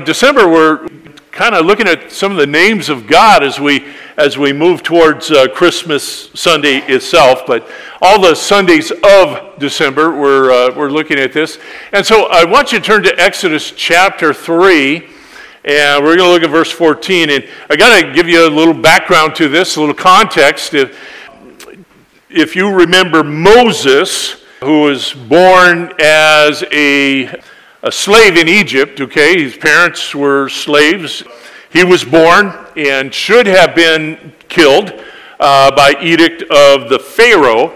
December, we're kind of looking at some of the names of God as we as we move towards uh, Christmas Sunday itself. But all the Sundays of December, we're uh, we're looking at this, and so I want you to turn to Exodus chapter three. And we're going to look at verse 14. And I got to give you a little background to this, a little context. If, if you remember Moses, who was born as a a slave in Egypt, okay? His parents were slaves. He was born and should have been killed uh, by edict of the Pharaoh,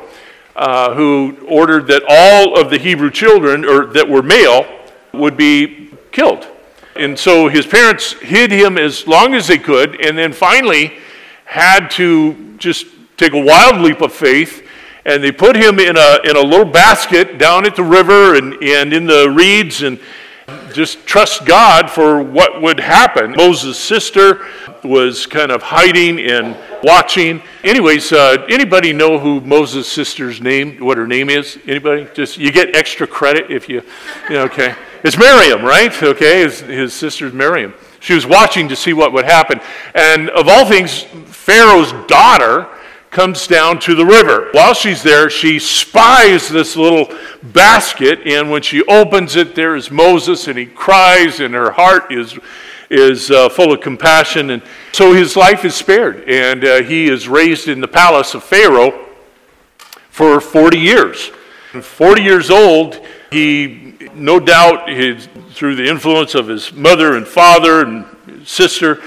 uh, who ordered that all of the Hebrew children, or that were male, would be killed. And so his parents hid him as long as they could, and then finally had to just take a wild leap of faith and they put him in a, in a little basket down at the river and, and in the reeds and just trust God for what would happen. Moses' sister was kind of hiding and watching. Anyways, uh, anybody know who Moses' sister's name, what her name is? Anybody? Just you get extra credit if you, you know, okay. It's Miriam, right? Okay, his, his sister's Miriam. She was watching to see what would happen. And of all things, Pharaoh's daughter comes down to the river. While she's there, she spies this little basket, and when she opens it, there is Moses, and he cries, and her heart is, is uh, full of compassion. And so his life is spared, and uh, he is raised in the palace of Pharaoh for 40 years. 40 years old, he, no doubt, his, through the influence of his mother and father and sister,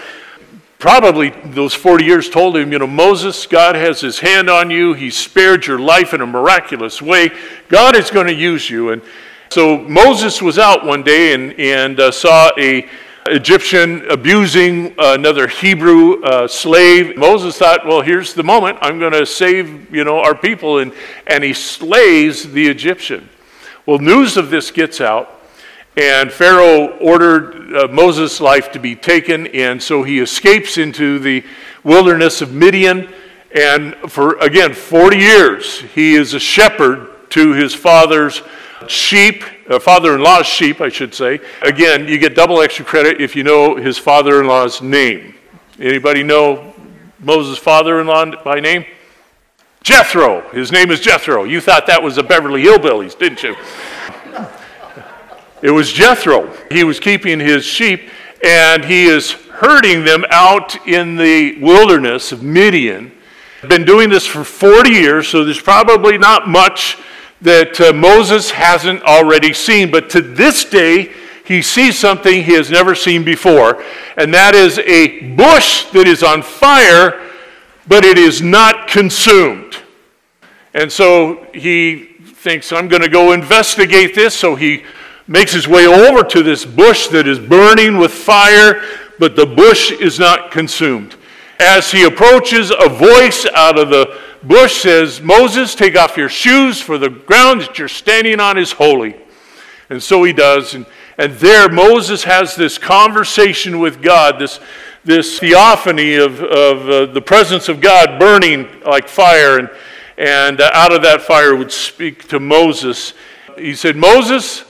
probably those 40 years told him, you know, Moses, God has his hand on you. He spared your life in a miraculous way. God is going to use you. And so Moses was out one day and, and uh, saw a Egyptian abusing another Hebrew uh, slave. Moses thought, well, here's the moment. I'm going to save, you know, our people. And, and he slays the Egyptian. Well, news of this gets out. And Pharaoh ordered uh, Moses' life to be taken, and so he escapes into the wilderness of Midian. And for, again, 40 years, he is a shepherd to his father's sheep, uh, father in law's sheep, I should say. Again, you get double extra credit if you know his father in law's name. Anybody know Moses' father in law by name? Jethro. His name is Jethro. You thought that was the Beverly Hillbillies, didn't you? It was Jethro. He was keeping his sheep and he is herding them out in the wilderness of Midian. Been doing this for 40 years, so there's probably not much that uh, Moses hasn't already seen. But to this day, he sees something he has never seen before, and that is a bush that is on fire, but it is not consumed. And so he thinks, I'm going to go investigate this. So he makes his way over to this bush that is burning with fire, but the bush is not consumed. As he approaches, a voice out of the bush says, Moses, take off your shoes, for the ground that you're standing on is holy. And so he does. And, and there, Moses has this conversation with God, this, this theophany of, of uh, the presence of God burning like fire. And, and out of that fire would speak to Moses. He said, Moses,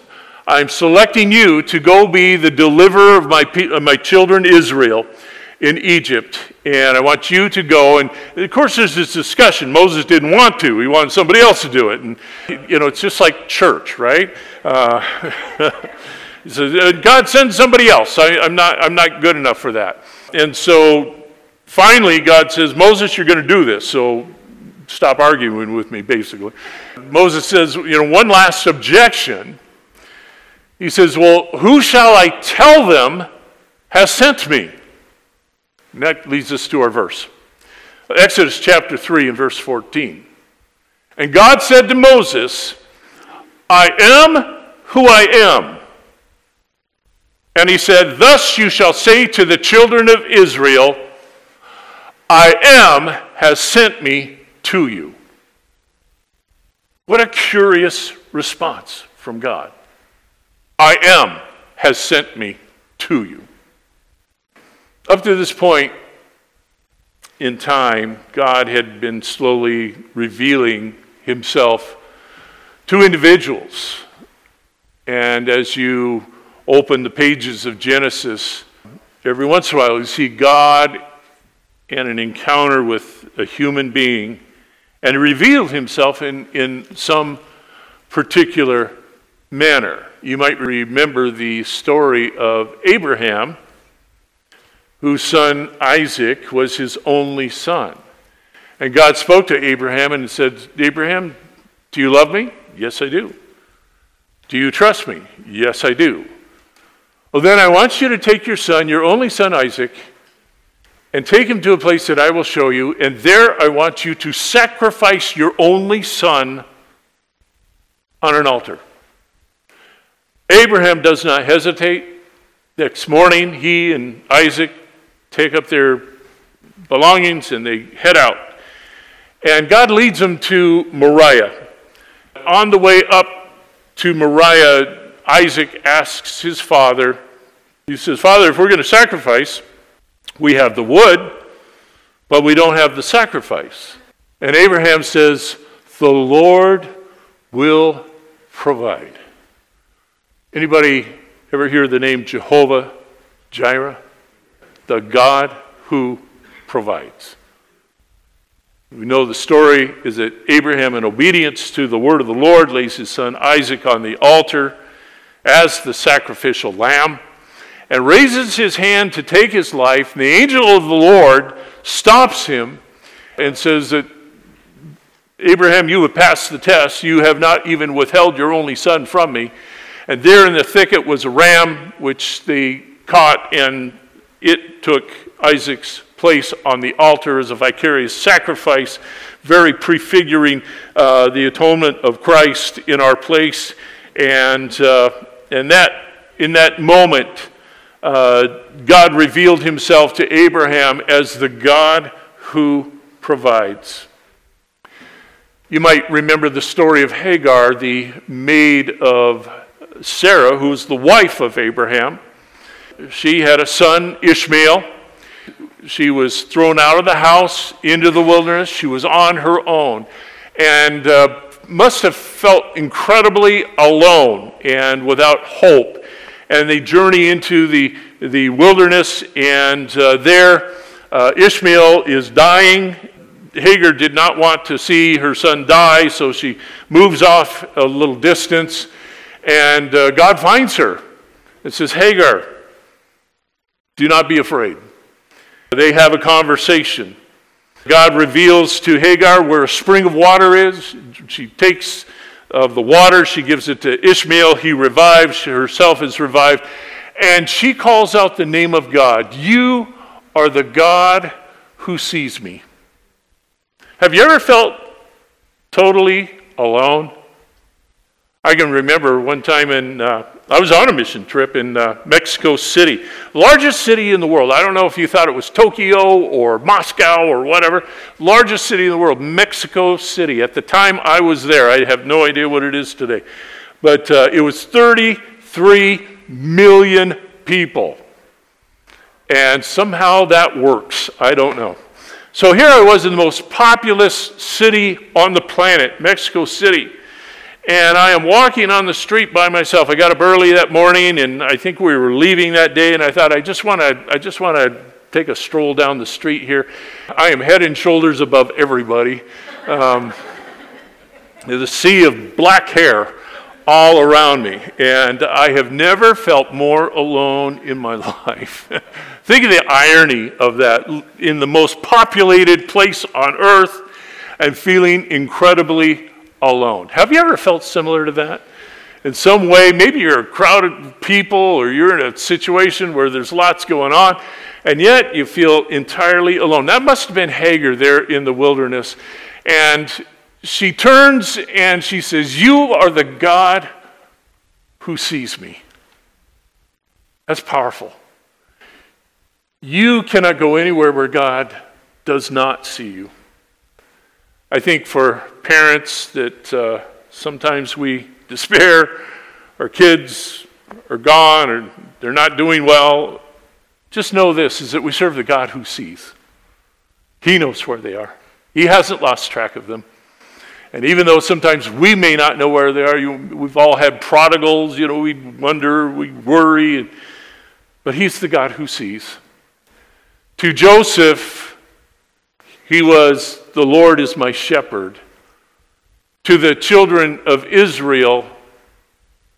I'm selecting you to go be the deliverer of my, of my children Israel in Egypt. And I want you to go. And of course, there's this discussion. Moses didn't want to, he wanted somebody else to do it. And, you know, it's just like church, right? Uh, says, uh, God send somebody else. I, I'm, not, I'm not good enough for that. And so finally, God says, Moses, you're going to do this. So stop arguing with me, basically. Moses says, you know, one last objection he says, Well, who shall I tell them has sent me? And that leads us to our verse. Exodus chapter 3 and verse 14. And God said to Moses, I am who I am. And he said, Thus you shall say to the children of Israel, I am has sent me to you. What a curious response from God. I am has sent me to you. Up to this point in time, God had been slowly revealing himself to individuals. And as you open the pages of Genesis, every once in a while you see God in an encounter with a human being and revealed himself in, in some particular manner. You might remember the story of Abraham, whose son Isaac was his only son. And God spoke to Abraham and said, Abraham, do you love me? Yes, I do. Do you trust me? Yes, I do. Well, then I want you to take your son, your only son Isaac, and take him to a place that I will show you, and there I want you to sacrifice your only son on an altar. Abraham does not hesitate. Next morning, he and Isaac take up their belongings and they head out. And God leads them to Moriah. On the way up to Moriah, Isaac asks his father, he says, Father, if we're going to sacrifice, we have the wood, but we don't have the sacrifice. And Abraham says, The Lord will provide. Anybody ever hear the name Jehovah Jireh? The God who provides. We know the story is that Abraham, in obedience to the word of the Lord, lays his son Isaac on the altar as the sacrificial lamb and raises his hand to take his life. And the angel of the Lord stops him and says that Abraham, you have passed the test. You have not even withheld your only son from me. And there in the thicket was a ram which they caught, and it took Isaac's place on the altar as a vicarious sacrifice, very prefiguring uh, the atonement of Christ in our place. And, uh, and that, in that moment, uh, God revealed himself to Abraham as the God who provides. You might remember the story of Hagar, the maid of Sarah, who was the wife of Abraham. She had a son, Ishmael. She was thrown out of the house into the wilderness. She was on her own and uh, must have felt incredibly alone and without hope and they journey into the, the wilderness, and uh, there uh, Ishmael is dying. Hagar did not want to see her son die, so she moves off a little distance, and uh, God finds her and says, Hagar, do not be afraid. They have a conversation. God reveals to Hagar where a spring of water is. She takes of the water. She gives it to Ishmael. He revives. She herself is revived. And she calls out the name of God. You are the God who sees me. Have you ever felt totally alone? I can remember one time in, uh, I was on a mission trip in uh, Mexico City, largest city in the world. I don't know if you thought it was Tokyo or Moscow or whatever. Largest city in the world, Mexico City. At the time I was there, I have no idea what it is today, but uh, it was 33 million people. And somehow that works. I don't know. So here I was in the most populous city on the planet, Mexico City. And I am walking on the street by myself. I got up early that morning, and I think we were leaving that day. And I thought, I just want to, I just want to take a stroll down the street here. I am head and shoulders above everybody. Um, there's a sea of black hair all around me, and I have never felt more alone in my life. Think of the irony of that in the most populated place on earth and feeling incredibly alone. Have you ever felt similar to that? In some way, maybe you're a crowded people or you're in a situation where there's lots going on, and yet you feel entirely alone. That must have been Hagar there in the wilderness. And she turns and she says, You are the God who sees me. That's powerful. You cannot go anywhere where God does not see you. I think for parents that uh, sometimes we despair, our kids are gone or they're not doing well, just know this is that we serve the God who sees. He knows where they are. He hasn't lost track of them. And even though sometimes we may not know where they are, you, we've all had prodigals, you know, we wonder, we worry, but He's the God who sees. To Joseph, he was, The Lord is my shepherd. To the children of Israel,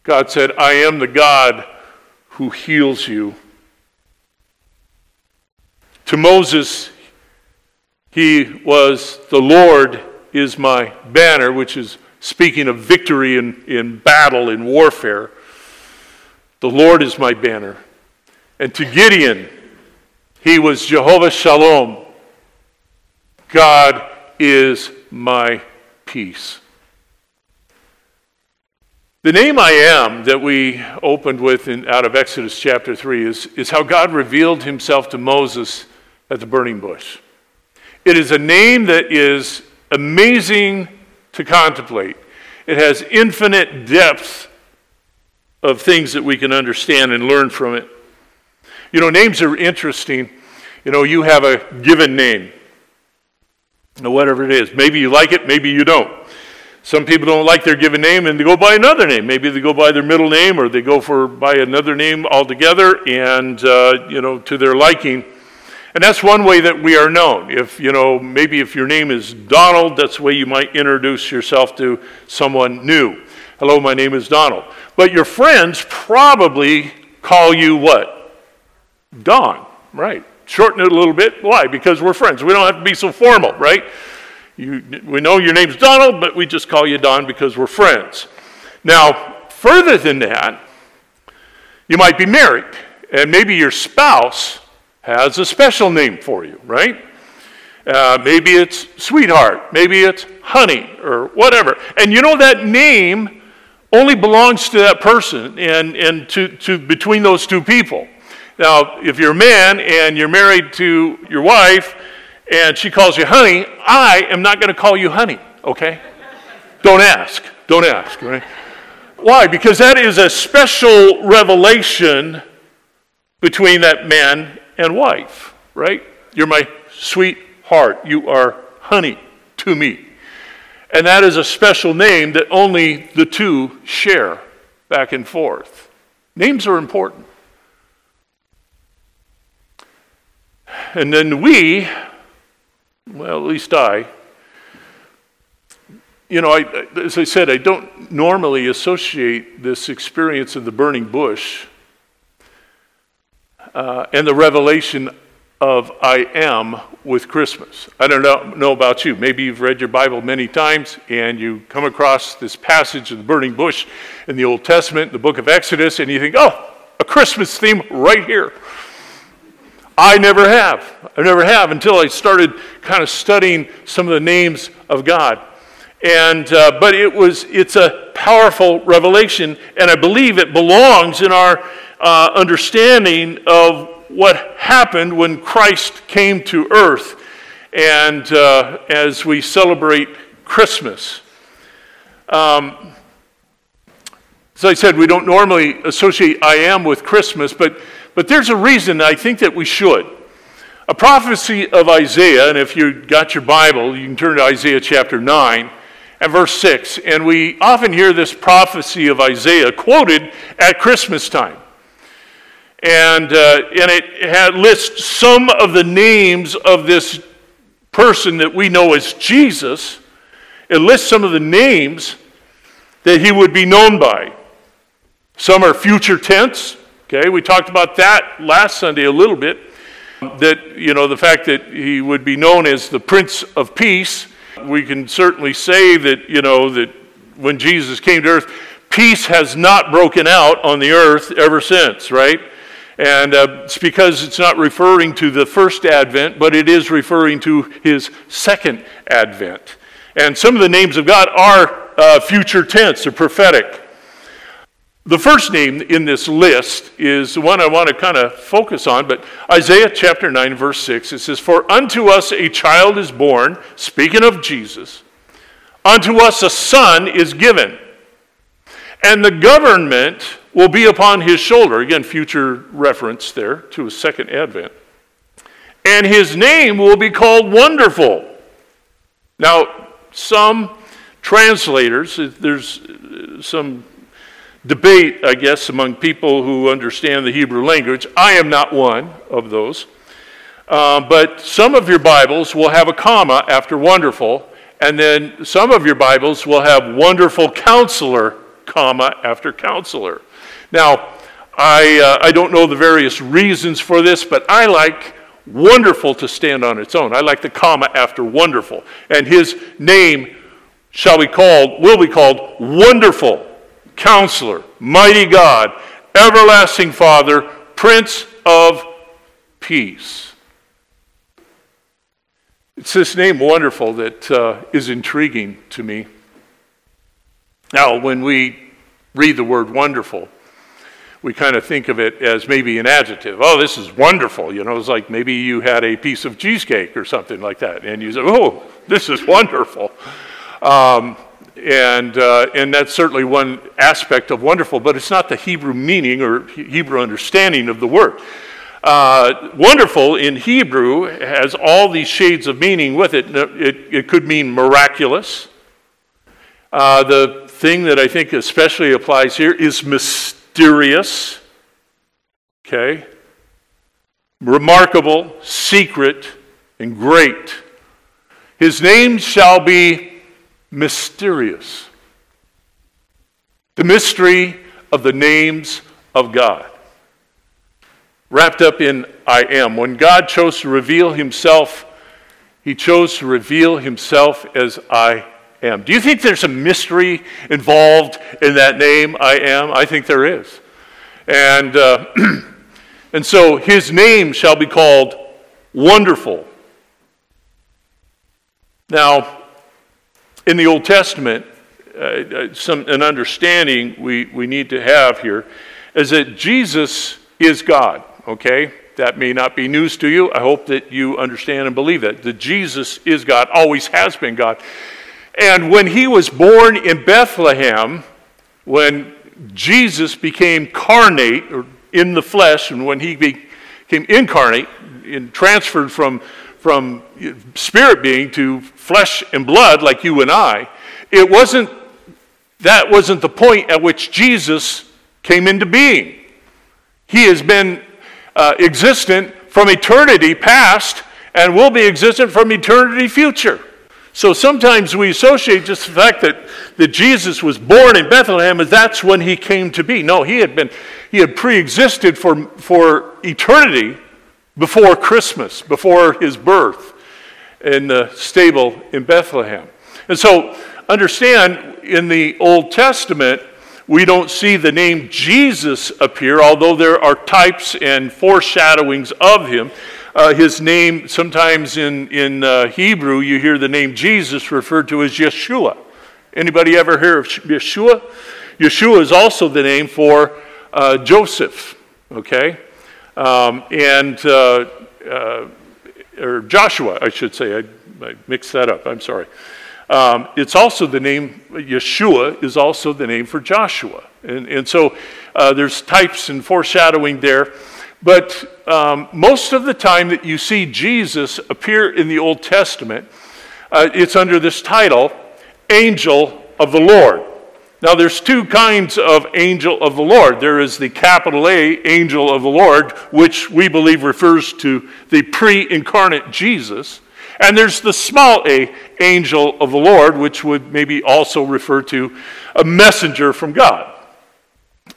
God said, I am the God who heals you. To Moses, he was, The Lord is my banner, which is speaking of victory in, in battle, in warfare. The Lord is my banner. And to Gideon, he was Jehovah Shalom. God is my peace. The name I am that we opened with in, out of Exodus chapter 3 is, is how God revealed himself to Moses at the burning bush. It is a name that is amazing to contemplate. It has infinite depth of things that we can understand and learn from it. You know, names are interesting. You know, you have a given name, whatever it is. Maybe you like it, maybe you don't. Some people don't like their given name and they go by another name. Maybe they go by their middle name or they go for by another name altogether and, uh, you know, to their liking. And that's one way that we are known. If, you know, maybe if your name is Donald, that's the way you might introduce yourself to someone new. Hello, my name is Donald. But your friends probably call you what? Don, right? Shorten it a little bit. Why? Because we're friends. We don't have to be so formal, right? You, we know your name's Donald, but we just call you Don because we're friends. Now, further than that, you might be married, and maybe your spouse has a special name for you, right? Uh, maybe it's sweetheart, maybe it's honey, or whatever. And you know that name only belongs to that person and, and to, to between those two people. Now, if you're a man and you're married to your wife and she calls you honey, I am not going to call you honey, okay? Don't ask. Don't ask, right? Why? Because that is a special revelation between that man and wife, right? You're my sweetheart. You are honey to me. And that is a special name that only the two share back and forth. Names are important. And then we, well, at least I, you know, I, as I said, I don't normally associate this experience of the burning bush uh, and the revelation of I am with Christmas. I don't know, know about you. Maybe you've read your Bible many times and you come across this passage of the burning bush in the Old Testament, the book of Exodus, and you think, oh, a Christmas theme right here. I never have. I never have until I started kind of studying some of the names of God. And, uh, but it was, it's a powerful revelation, and I believe it belongs in our uh, understanding of what happened when Christ came to earth. And uh, as we celebrate Christmas, um, as I said, we don't normally associate I am with Christmas, but but there's a reason I think that we should. A prophecy of Isaiah, and if you got your Bible, you can turn to Isaiah chapter 9 and verse 6. And we often hear this prophecy of Isaiah quoted at Christmas time. And, uh, and it had, lists some of the names of this person that we know as Jesus. It lists some of the names that he would be known by. Some are future tense, Okay, we talked about that last Sunday a little bit. That, you know, the fact that he would be known as the Prince of Peace. We can certainly say that, you know, that when Jesus came to earth, peace has not broken out on the earth ever since, right? And uh, it's because it's not referring to the first advent, but it is referring to his second advent. And some of the names of God are uh, future tense or prophetic. The first name in this list is the one I want to kind of focus on, but Isaiah chapter 9, verse 6, it says, For unto us a child is born, speaking of Jesus, unto us a son is given, and the government will be upon his shoulder. Again, future reference there to his second advent. And his name will be called Wonderful. Now, some translators. There's some debate, I guess, among people who understand the Hebrew language. I am not one of those. Uh, but some of your Bibles will have a comma after wonderful, and then some of your Bibles will have wonderful counselor, comma after counselor. Now, I, uh, I don't know the various reasons for this, but I like wonderful to stand on its own. I like the comma after wonderful. And his name shall be called, will be called Wonderful Counselor, Mighty God, Everlasting Father, Prince of Peace. It's this name, Wonderful, that uh, is intriguing to me. Now, when we read the word wonderful, we kind of think of it as maybe an adjective. Oh, this is wonderful. You know, it's like maybe you had a piece of cheesecake or something like that, and you say, oh, this is wonderful. Um, and, uh, and that's certainly one aspect of wonderful, but it's not the Hebrew meaning or Hebrew understanding of the word. Uh, wonderful in Hebrew has all these shades of meaning with it. It, it could mean miraculous. Uh, the thing that I think especially applies here is mysterious. Okay? Remarkable, secret, and great. His name shall be mysterious. The mystery of the names of God. Wrapped up in I am. When God chose to reveal himself, he chose to reveal himself as I am. Do you think there's a mystery involved in that name, I am? I think there is. And, uh, and so his name shall be called Wonderful. Now, in the Old Testament, uh, uh, some, an understanding we, we need to have here is that Jesus is God, okay? That may not be news to you. I hope that you understand and believe that. That Jesus is God, always has been God. And when he was born in Bethlehem, when Jesus became carnate, or in the flesh, and when he became incarnate and transferred from from spirit being to flesh and blood like you and I, it wasn't that wasn't the point at which Jesus came into being. He has been uh, existent from eternity past and will be existent from eternity future. So sometimes we associate just the fact that, that Jesus was born in Bethlehem as that's when he came to be. No, he had been he had pre-existed for, for eternity before Christmas, before his birth in the stable in Bethlehem. And so, understand in the Old Testament, we don't see the name Jesus appear, although there are types and foreshadowings of him. Uh, his name, sometimes in, in uh, Hebrew, you hear the name Jesus referred to as Yeshua. Anybody ever hear of Yeshua? Yeshua is also the name for uh, Joseph, okay? Um, and uh, uh, or Joshua, I should say. I, I mixed that up. I'm sorry. Um, it's also the name, Yeshua is also the name for Joshua. And, and so uh, there's types and foreshadowing there. But um, most of the time that you see Jesus appear in the Old Testament, uh, it's under this title, Angel of the Lord. Now, there's two kinds of angel of the Lord. There is the capital A, angel of the Lord, which we believe refers to the pre incarnate Jesus. And there's the small a, angel of the Lord, which would maybe also refer to a messenger from God.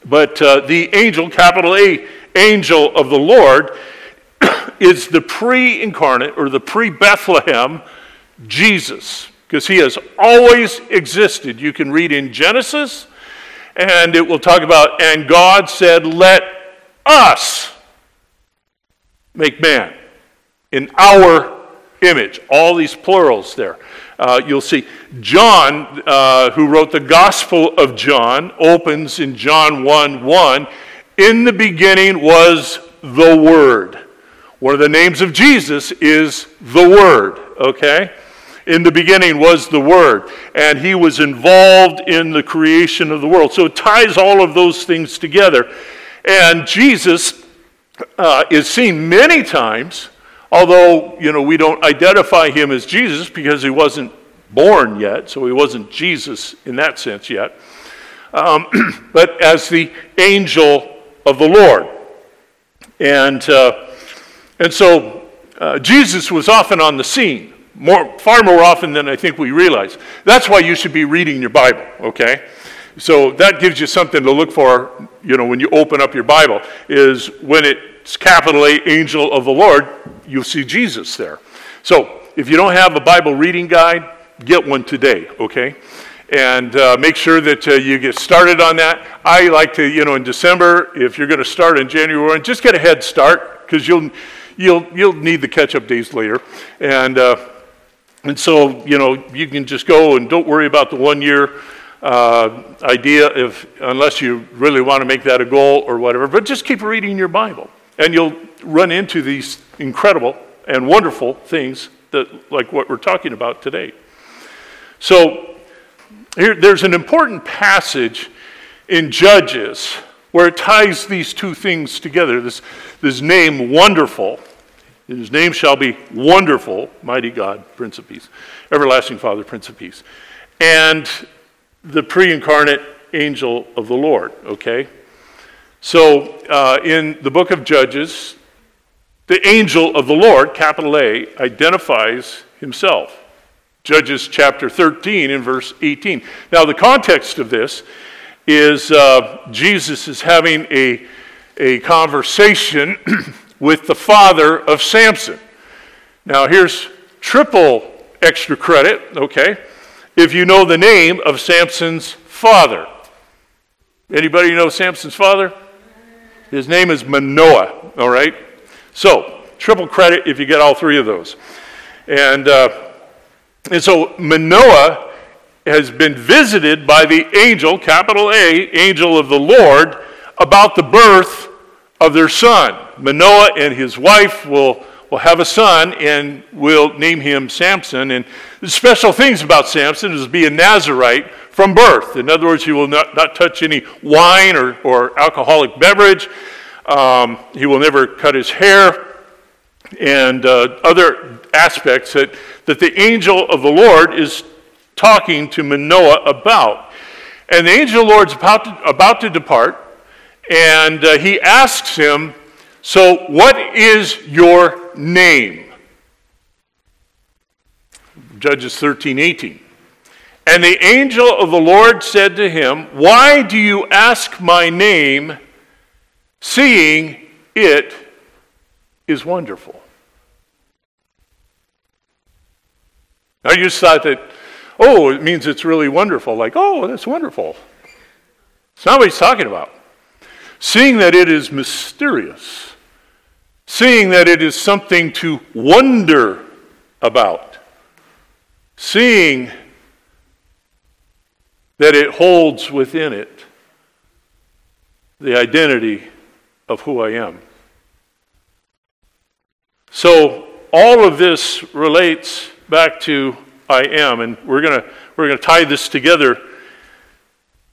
But uh, the angel, capital A, angel of the Lord, is the pre incarnate or the pre Bethlehem Jesus because he has always existed. You can read in Genesis, and it will talk about, and God said, Let us make man in our image. All these plurals there. Uh, you'll see John, uh, who wrote the Gospel of John, opens in John 1 1. In the beginning was the Word. One of the names of Jesus is the Word, okay? In the beginning was the Word, and He was involved in the creation of the world. So it ties all of those things together. And Jesus uh, is seen many times, although you know we don't identify him as Jesus because he wasn't born yet, so he wasn't Jesus in that sense yet, um, but as the angel of the Lord. And, uh, and so uh, Jesus was often on the scene, more, far more often than I think we realize. That's why you should be reading your Bible, okay? So that gives you something to look for, you know, when you open up your Bible, is when it's capital A, angel of the Lord, you'll see Jesus there. So if you don't have a Bible reading guide, get one today, okay? And uh, make sure that uh, you get started on that. I like to, you know, in December, if you're going to start in January, just get a head start because you'll, you'll, you'll need the catch up days later. And, uh, and so, you know, you can just go and don't worry about the one year uh, idea if, unless you really want to make that a goal or whatever. But just keep reading your Bible, and you'll run into these incredible and wonderful things that, like what we're talking about today. So, here, there's an important passage in Judges where it ties these two things together. This, this name, wonderful, his name shall be wonderful, mighty God, Prince of Peace, everlasting Father, Prince of Peace. And the pre incarnate angel of the Lord, okay? So uh, in the book of Judges, the angel of the Lord, capital A, identifies himself. Judges chapter 13 and verse 18. Now, the context of this is uh, Jesus is having a, a conversation with the father of Samson. Now, here's triple extra credit, okay? if you know the name of Samson's father. Anybody know Samson's father? His name is Manoah, all right? So, triple credit if you get all three of those. And, uh, and so Manoah has been visited by the angel, capital A, angel of the Lord, about the birth of their son. Manoah and his wife will will have a son and we'll name him Samson. And the special things about Samson is be a Nazarite from birth. In other words, he will not, not touch any wine or, or alcoholic beverage. Um, he will never cut his hair and uh, other aspects that, that the angel of the Lord is talking to Manoah about. And the angel of the Lord's about to, about to depart, and uh, he asks him, So, what is your name. Judges 13, 18. And the angel of the Lord said to him, Why do you ask my name, seeing it is wonderful? Now you just thought that, oh, it means it's really wonderful. Like, oh, that's wonderful. It's not what he's talking about. Seeing that it is mysterious seeing that it is something to wonder about, seeing that it holds within it the identity of who I am. So all of this relates back to I am, and we're gonna we're gonna tie this together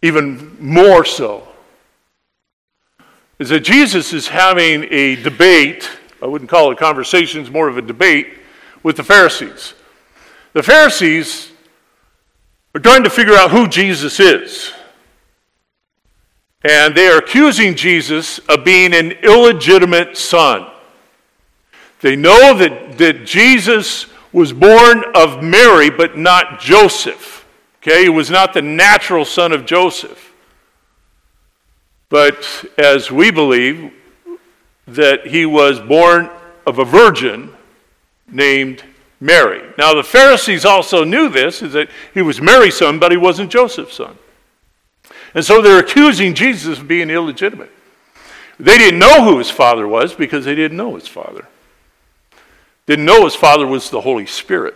even more so is that Jesus is having a debate. I wouldn't call it conversation, it's more of a debate with the Pharisees. The Pharisees are trying to figure out who Jesus is. And they are accusing Jesus of being an illegitimate son. They know that, that Jesus was born of Mary, but not Joseph. Okay, he was not the natural son of Joseph. But as we believe that he was born of a virgin named Mary. Now the Pharisees also knew this, is that he was Mary's son, but he wasn't Joseph's son. And so they're accusing Jesus of being illegitimate. They didn't know who his father was because they didn't know his father. Didn't know his father was the Holy Spirit.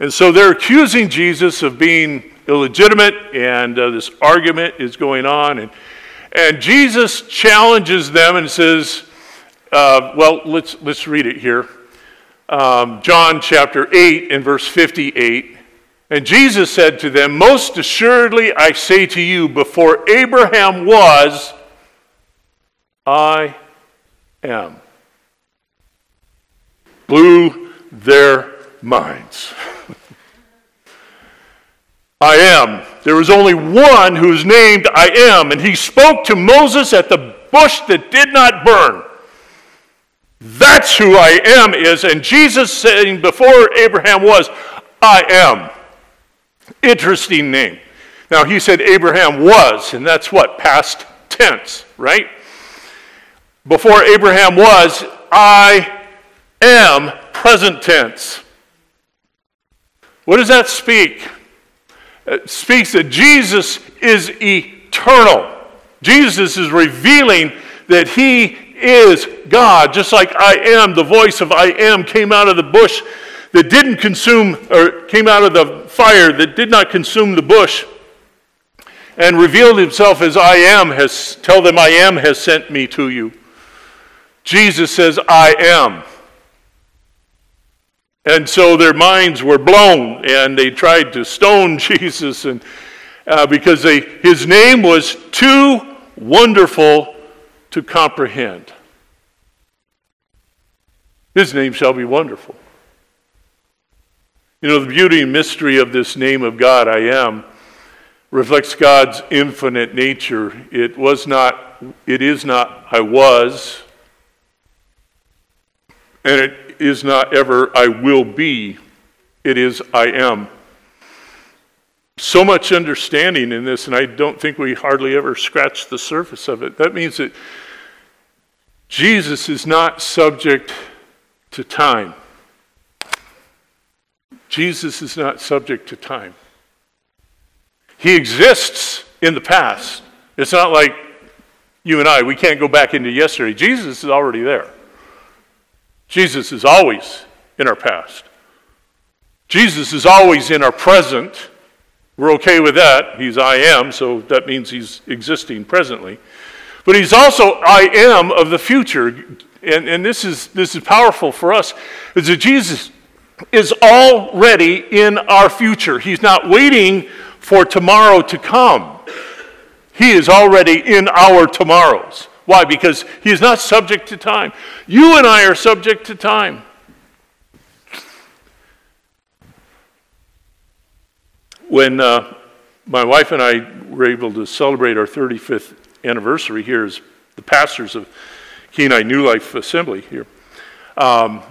And so they're accusing Jesus of being illegitimate, and uh, this argument is going on. And, and Jesus challenges them and says, uh, well, let's, let's read it here. Um, John chapter 8 and verse 58. And Jesus said to them, Most assuredly I say to you, before Abraham was, I am. Blew their minds. I am. There is only one who's named I am, and he spoke to Moses at the bush that did not burn. That's who I am is. And Jesus saying before Abraham was, I am. Interesting name. Now he said Abraham was, and that's what? Past tense, right? Before Abraham was, I am present tense. What does that speak? It speaks that Jesus is eternal. Jesus is revealing that he is God, just like I am, the voice of I am came out of the bush that didn't consume, or came out of the fire that did not consume the bush, and revealed himself as I am, has, tell them I am has sent me to you. Jesus says, I am. And so their minds were blown, and they tried to stone Jesus, and uh, because they, his name was too wonderful to comprehend. His name shall be wonderful. You know, the beauty and mystery of this name of God, I am, reflects God's infinite nature. It was not, it is not, I was, and it is not ever, I will be. It is, I am. So much understanding in this, and I don't think we hardly ever scratch the surface of it. That means that Jesus is not subject to time. Jesus is not subject to time. He exists in the past. It's not like you and I, we can't go back into yesterday. Jesus is already there. Jesus is always in our past. Jesus is always in our present. We're okay with that. He's I am, so that means he's existing presently. But he's also I am of the future. And, and this, is, this is powerful for us, is that Jesus is already in our future. He's not waiting for tomorrow to come. He is already in our tomorrows. Why? Because he is not subject to time. You and I are subject to time. When uh, my wife and I were able to celebrate our 35th anniversary here as the pastors of Kenai New Life Assembly here, um,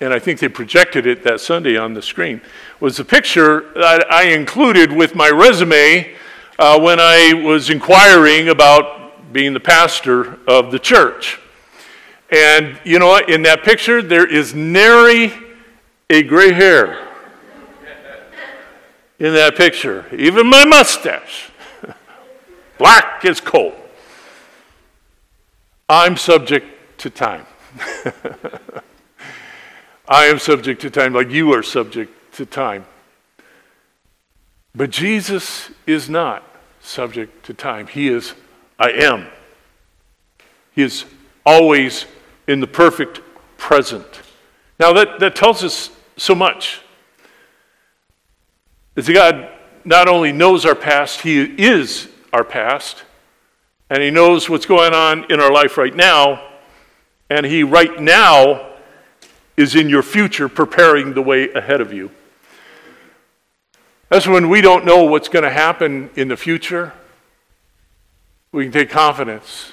and I think they projected it that Sunday on the screen, was a picture that I included with my resume uh, when I was inquiring about being the pastor of the church. And you know what? In that picture, there is nary a gray hair in that picture. Even my mustache, black as coal. I'm subject to time. I am subject to time like you are subject to time. But Jesus is not subject to time. He is, I am. He is always in the perfect present. Now, that, that tells us so much. That God not only knows our past, He is our past, and He knows what's going on in our life right now, and He right now is in your future preparing the way ahead of you. That's when we don't know what's going to happen in the future. We can take confidence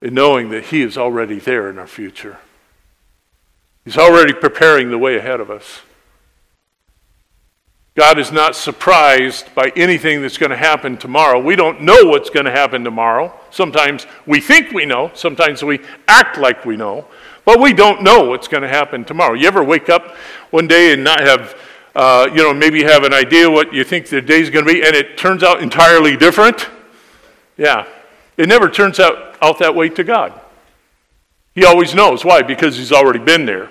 in knowing that He is already there in our future. He's already preparing the way ahead of us. God is not surprised by anything that's going to happen tomorrow. We don't know what's going to happen tomorrow. Sometimes we think we know, sometimes we act like we know. But we don't know what's going to happen tomorrow. You ever wake up one day and not have, uh, you know, maybe you have an idea what you think the day's going to be, and it turns out entirely different? Yeah. It never turns out, out that way to God. He always knows. Why? Because He's already been there.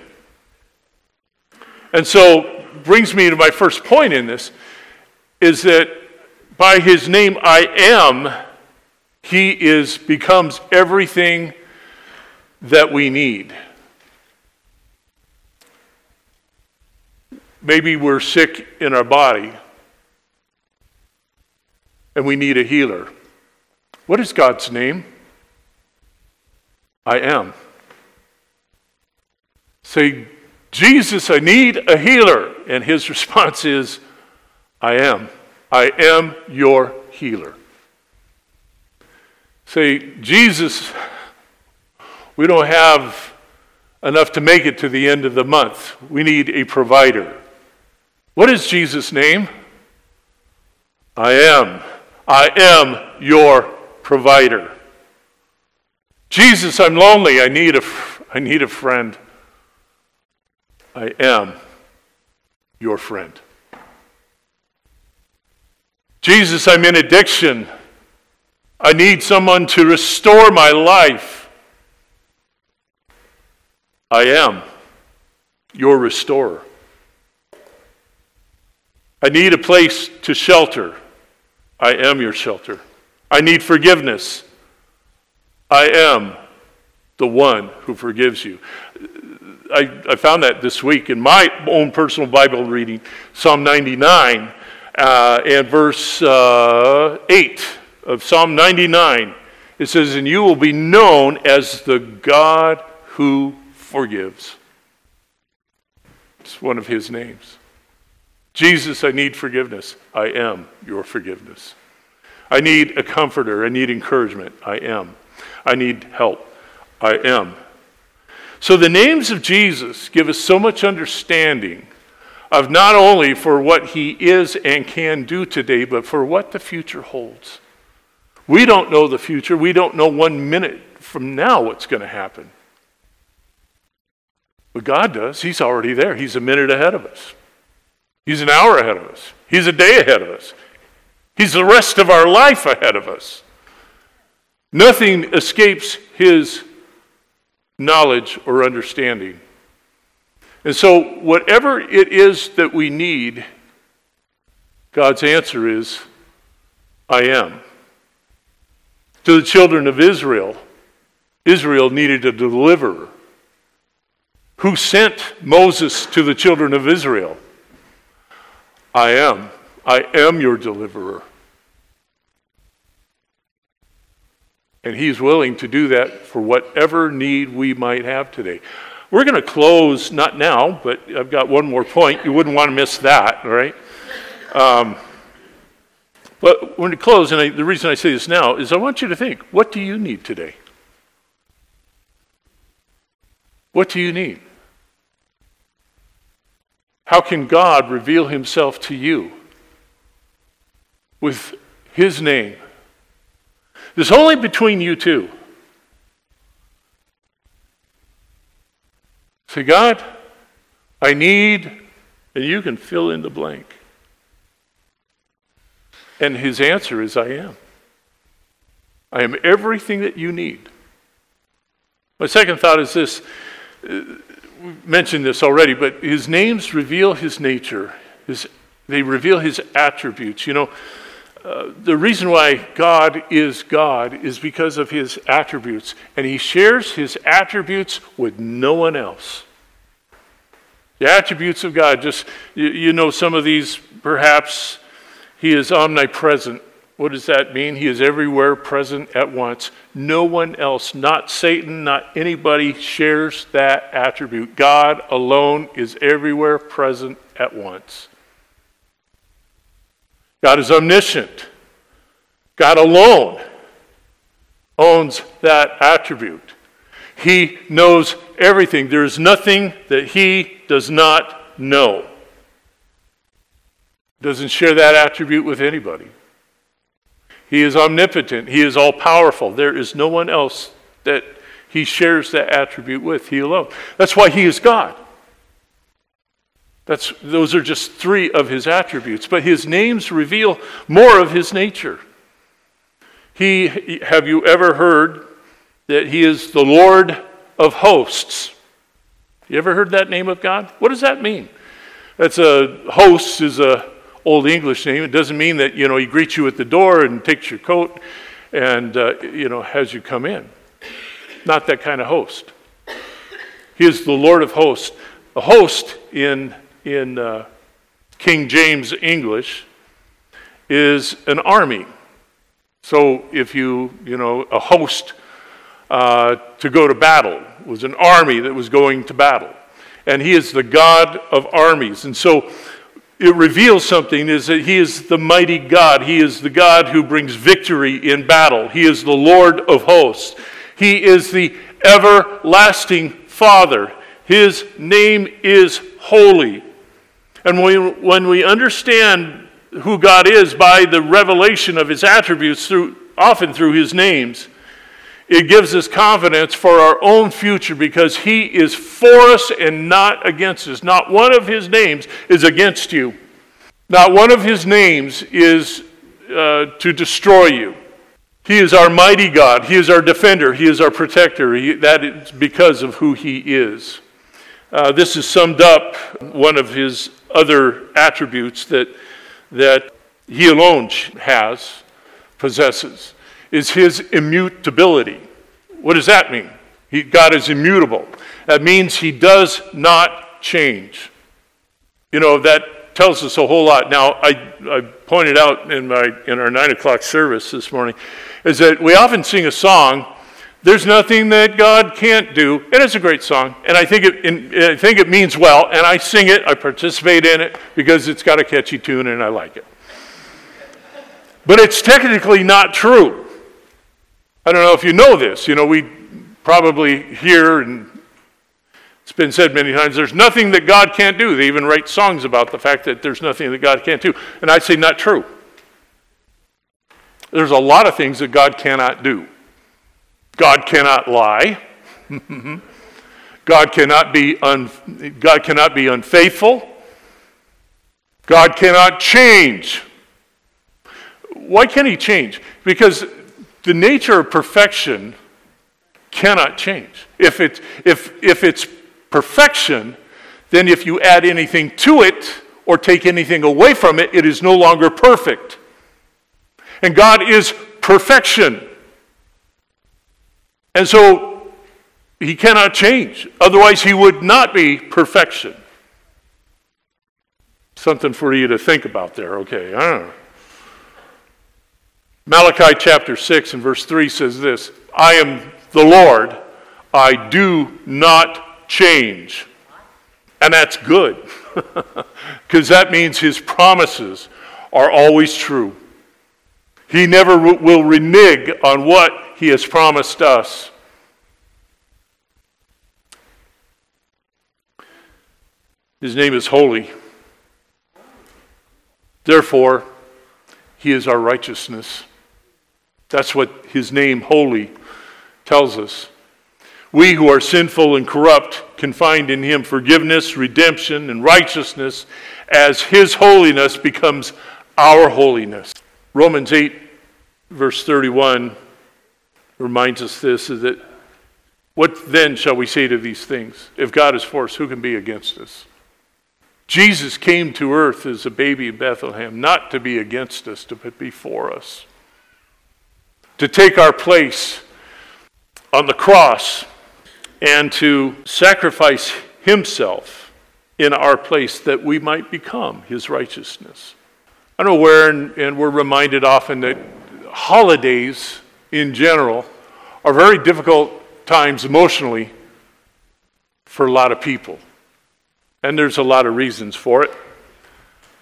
And so, brings me to my first point in this is that by His name, I am, He is, becomes everything that we need. Maybe we're sick in our body and we need a healer. What is God's name? I am. Say, Jesus, I need a healer. And his response is, I am. I am your healer. Say, Jesus, we don't have enough to make it to the end of the month. We need a provider. What is Jesus' name? I am. I am your provider. Jesus, I'm lonely. I need a, I need a friend. I am your friend. Jesus, I'm in addiction. I need someone to restore my life. I am your restorer. I need a place to shelter. I am your shelter. I need forgiveness. I am the one who forgives you. I, I found that this week in my own personal Bible reading, Psalm 99 uh, and verse uh, 8 of Psalm 99. It says, And you will be known as the God who forgives. It's one of his names. Jesus, I need forgiveness. I am your forgiveness. I need a comforter. I need encouragement. I am. I need help. I am. So the names of Jesus give us so much understanding of not only for what he is and can do today, but for what the future holds. We don't know the future. We don't know one minute from now what's going to happen. But God does. He's already there. He's a minute ahead of us. He's an hour ahead of us. He's a day ahead of us. He's the rest of our life ahead of us. Nothing escapes his knowledge or understanding. And so, whatever it is that we need, God's answer is, I am. To the children of Israel, Israel needed a deliverer. Who sent Moses to the children of Israel? I am. I am your deliverer. And he's willing to do that for whatever need we might have today. We're going to close, not now, but I've got one more point. You wouldn't want to miss that, all right? Um, but when to close, and I, the reason I say this now is I want you to think what do you need today? What do you need? How can God reveal himself to you with his name? It's only between you two. Say, God, I need, and you can fill in the blank. And his answer is, I am. I am everything that you need. My second thought is this mentioned this already, but his names reveal his nature, his, they reveal his attributes. You know, uh, the reason why God is God is because of his attributes, and he shares his attributes with no one else. The attributes of God, just, you, you know, some of these perhaps he is omnipresent. What does that mean? He is everywhere present at once. No one else, not Satan, not anybody, shares that attribute. God alone is everywhere present at once. God is omniscient. God alone owns that attribute. He knows everything. There is nothing that he does not know. Doesn't share that attribute with anybody. He is omnipotent. He is all powerful. There is no one else that he shares that attribute with. He alone. That's why he is God. That's, those are just three of his attributes, but his names reveal more of his nature. He, have you ever heard that he is the Lord of hosts? You ever heard that name of God? What does that mean? That's a host is a old English name. It doesn't mean that you know he greets you at the door and takes your coat and uh, you know has you come in. Not that kind of host. He is the Lord of hosts. A host in in uh, King James English is an army. So if you, you know, a host uh, to go to battle was an army that was going to battle. And he is the God of armies. And so it reveals something is that he is the mighty God. He is the God who brings victory in battle. He is the Lord of hosts. He is the everlasting Father. His name is holy. And when we understand who God is by the revelation of his attributes through often through his names, it gives us confidence for our own future because he is for us and not against us. Not one of his names is against you. Not one of his names is uh, to destroy you. He is our mighty God. He is our defender. He is our protector. He, that is because of who he is. Uh, this is summed up one of his other attributes that, that he alone has, possesses, is his immutability. What does that mean? He, God is immutable. That means he does not change. You know, that tells us a whole lot. Now, I, I pointed out in, my, in our 9 o'clock service this morning is that we often sing a song there's nothing that God can't do. And it's a great song, and I think it, I think it means well, and I sing it, I participate in it because it's got a catchy tune and I like it. But it's technically not true. I don't know if you know this. You know, we probably hear, and it's been said many times, there's nothing that God can't do. They even write songs about the fact that there's nothing that God can't do. And I say, not true. There's a lot of things that God cannot do. God cannot lie. God cannot be un, God cannot be unfaithful. God cannot change. Why can't he change? Because the nature of perfection cannot change. If, it, if, if it's perfection, then if you add anything to it or take anything away from it, it is no longer perfect. And God is perfection. And so he cannot change. Otherwise, he would not be perfection. Something for you to think about there, okay? I don't know. Malachi chapter 6 and verse 3 says this I am the Lord, I do not change. And that's good, because that means his promises are always true. He never will renege on what he has promised us. His name is holy. Therefore, he is our righteousness. That's what his name, holy, tells us. We who are sinful and corrupt can find in him forgiveness, redemption, and righteousness as his holiness becomes our holiness. Romans 8, verse 31 reminds us this is that what then shall we say to these things? If God is for us, who can be against us? Jesus came to earth as a baby in Bethlehem, not to be against us, but before us. To take our place on the cross and to sacrifice himself in our place that we might become his righteousness. I know where, and, and we're reminded often that holidays in general are very difficult times emotionally for a lot of people. And there's a lot of reasons for it.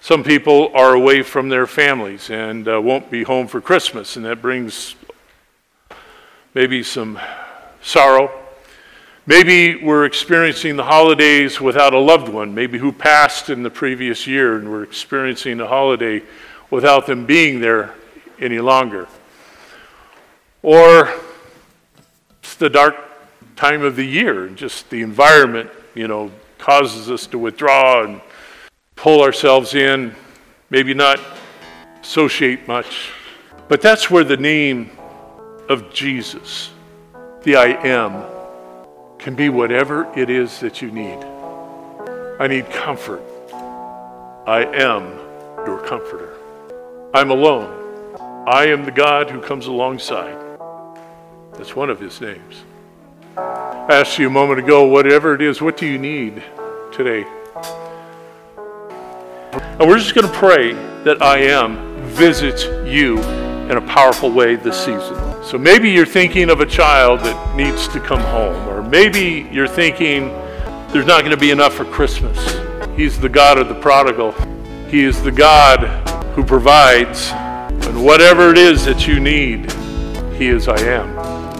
Some people are away from their families and uh, won't be home for Christmas, and that brings maybe some sorrow. Maybe we're experiencing the holidays without a loved one, maybe who passed in the previous year, and we're experiencing the holiday without them being there any longer. Or it's the dark time of the year, just the environment, you know, causes us to withdraw and pull ourselves in, maybe not associate much. But that's where the name of Jesus, the I am, can be whatever it is that you need. I need comfort. I am your comforter. I'm alone. I am the God who comes alongside. That's one of his names. I asked you a moment ago, whatever it is, what do you need today? And we're just going to pray that I am visits you in a powerful way this season. So maybe you're thinking of a child that needs to come home, or maybe you're thinking there's not going to be enough for Christmas. He's the God of the prodigal. He is the God who provides. And whatever it is that you need, He is I am.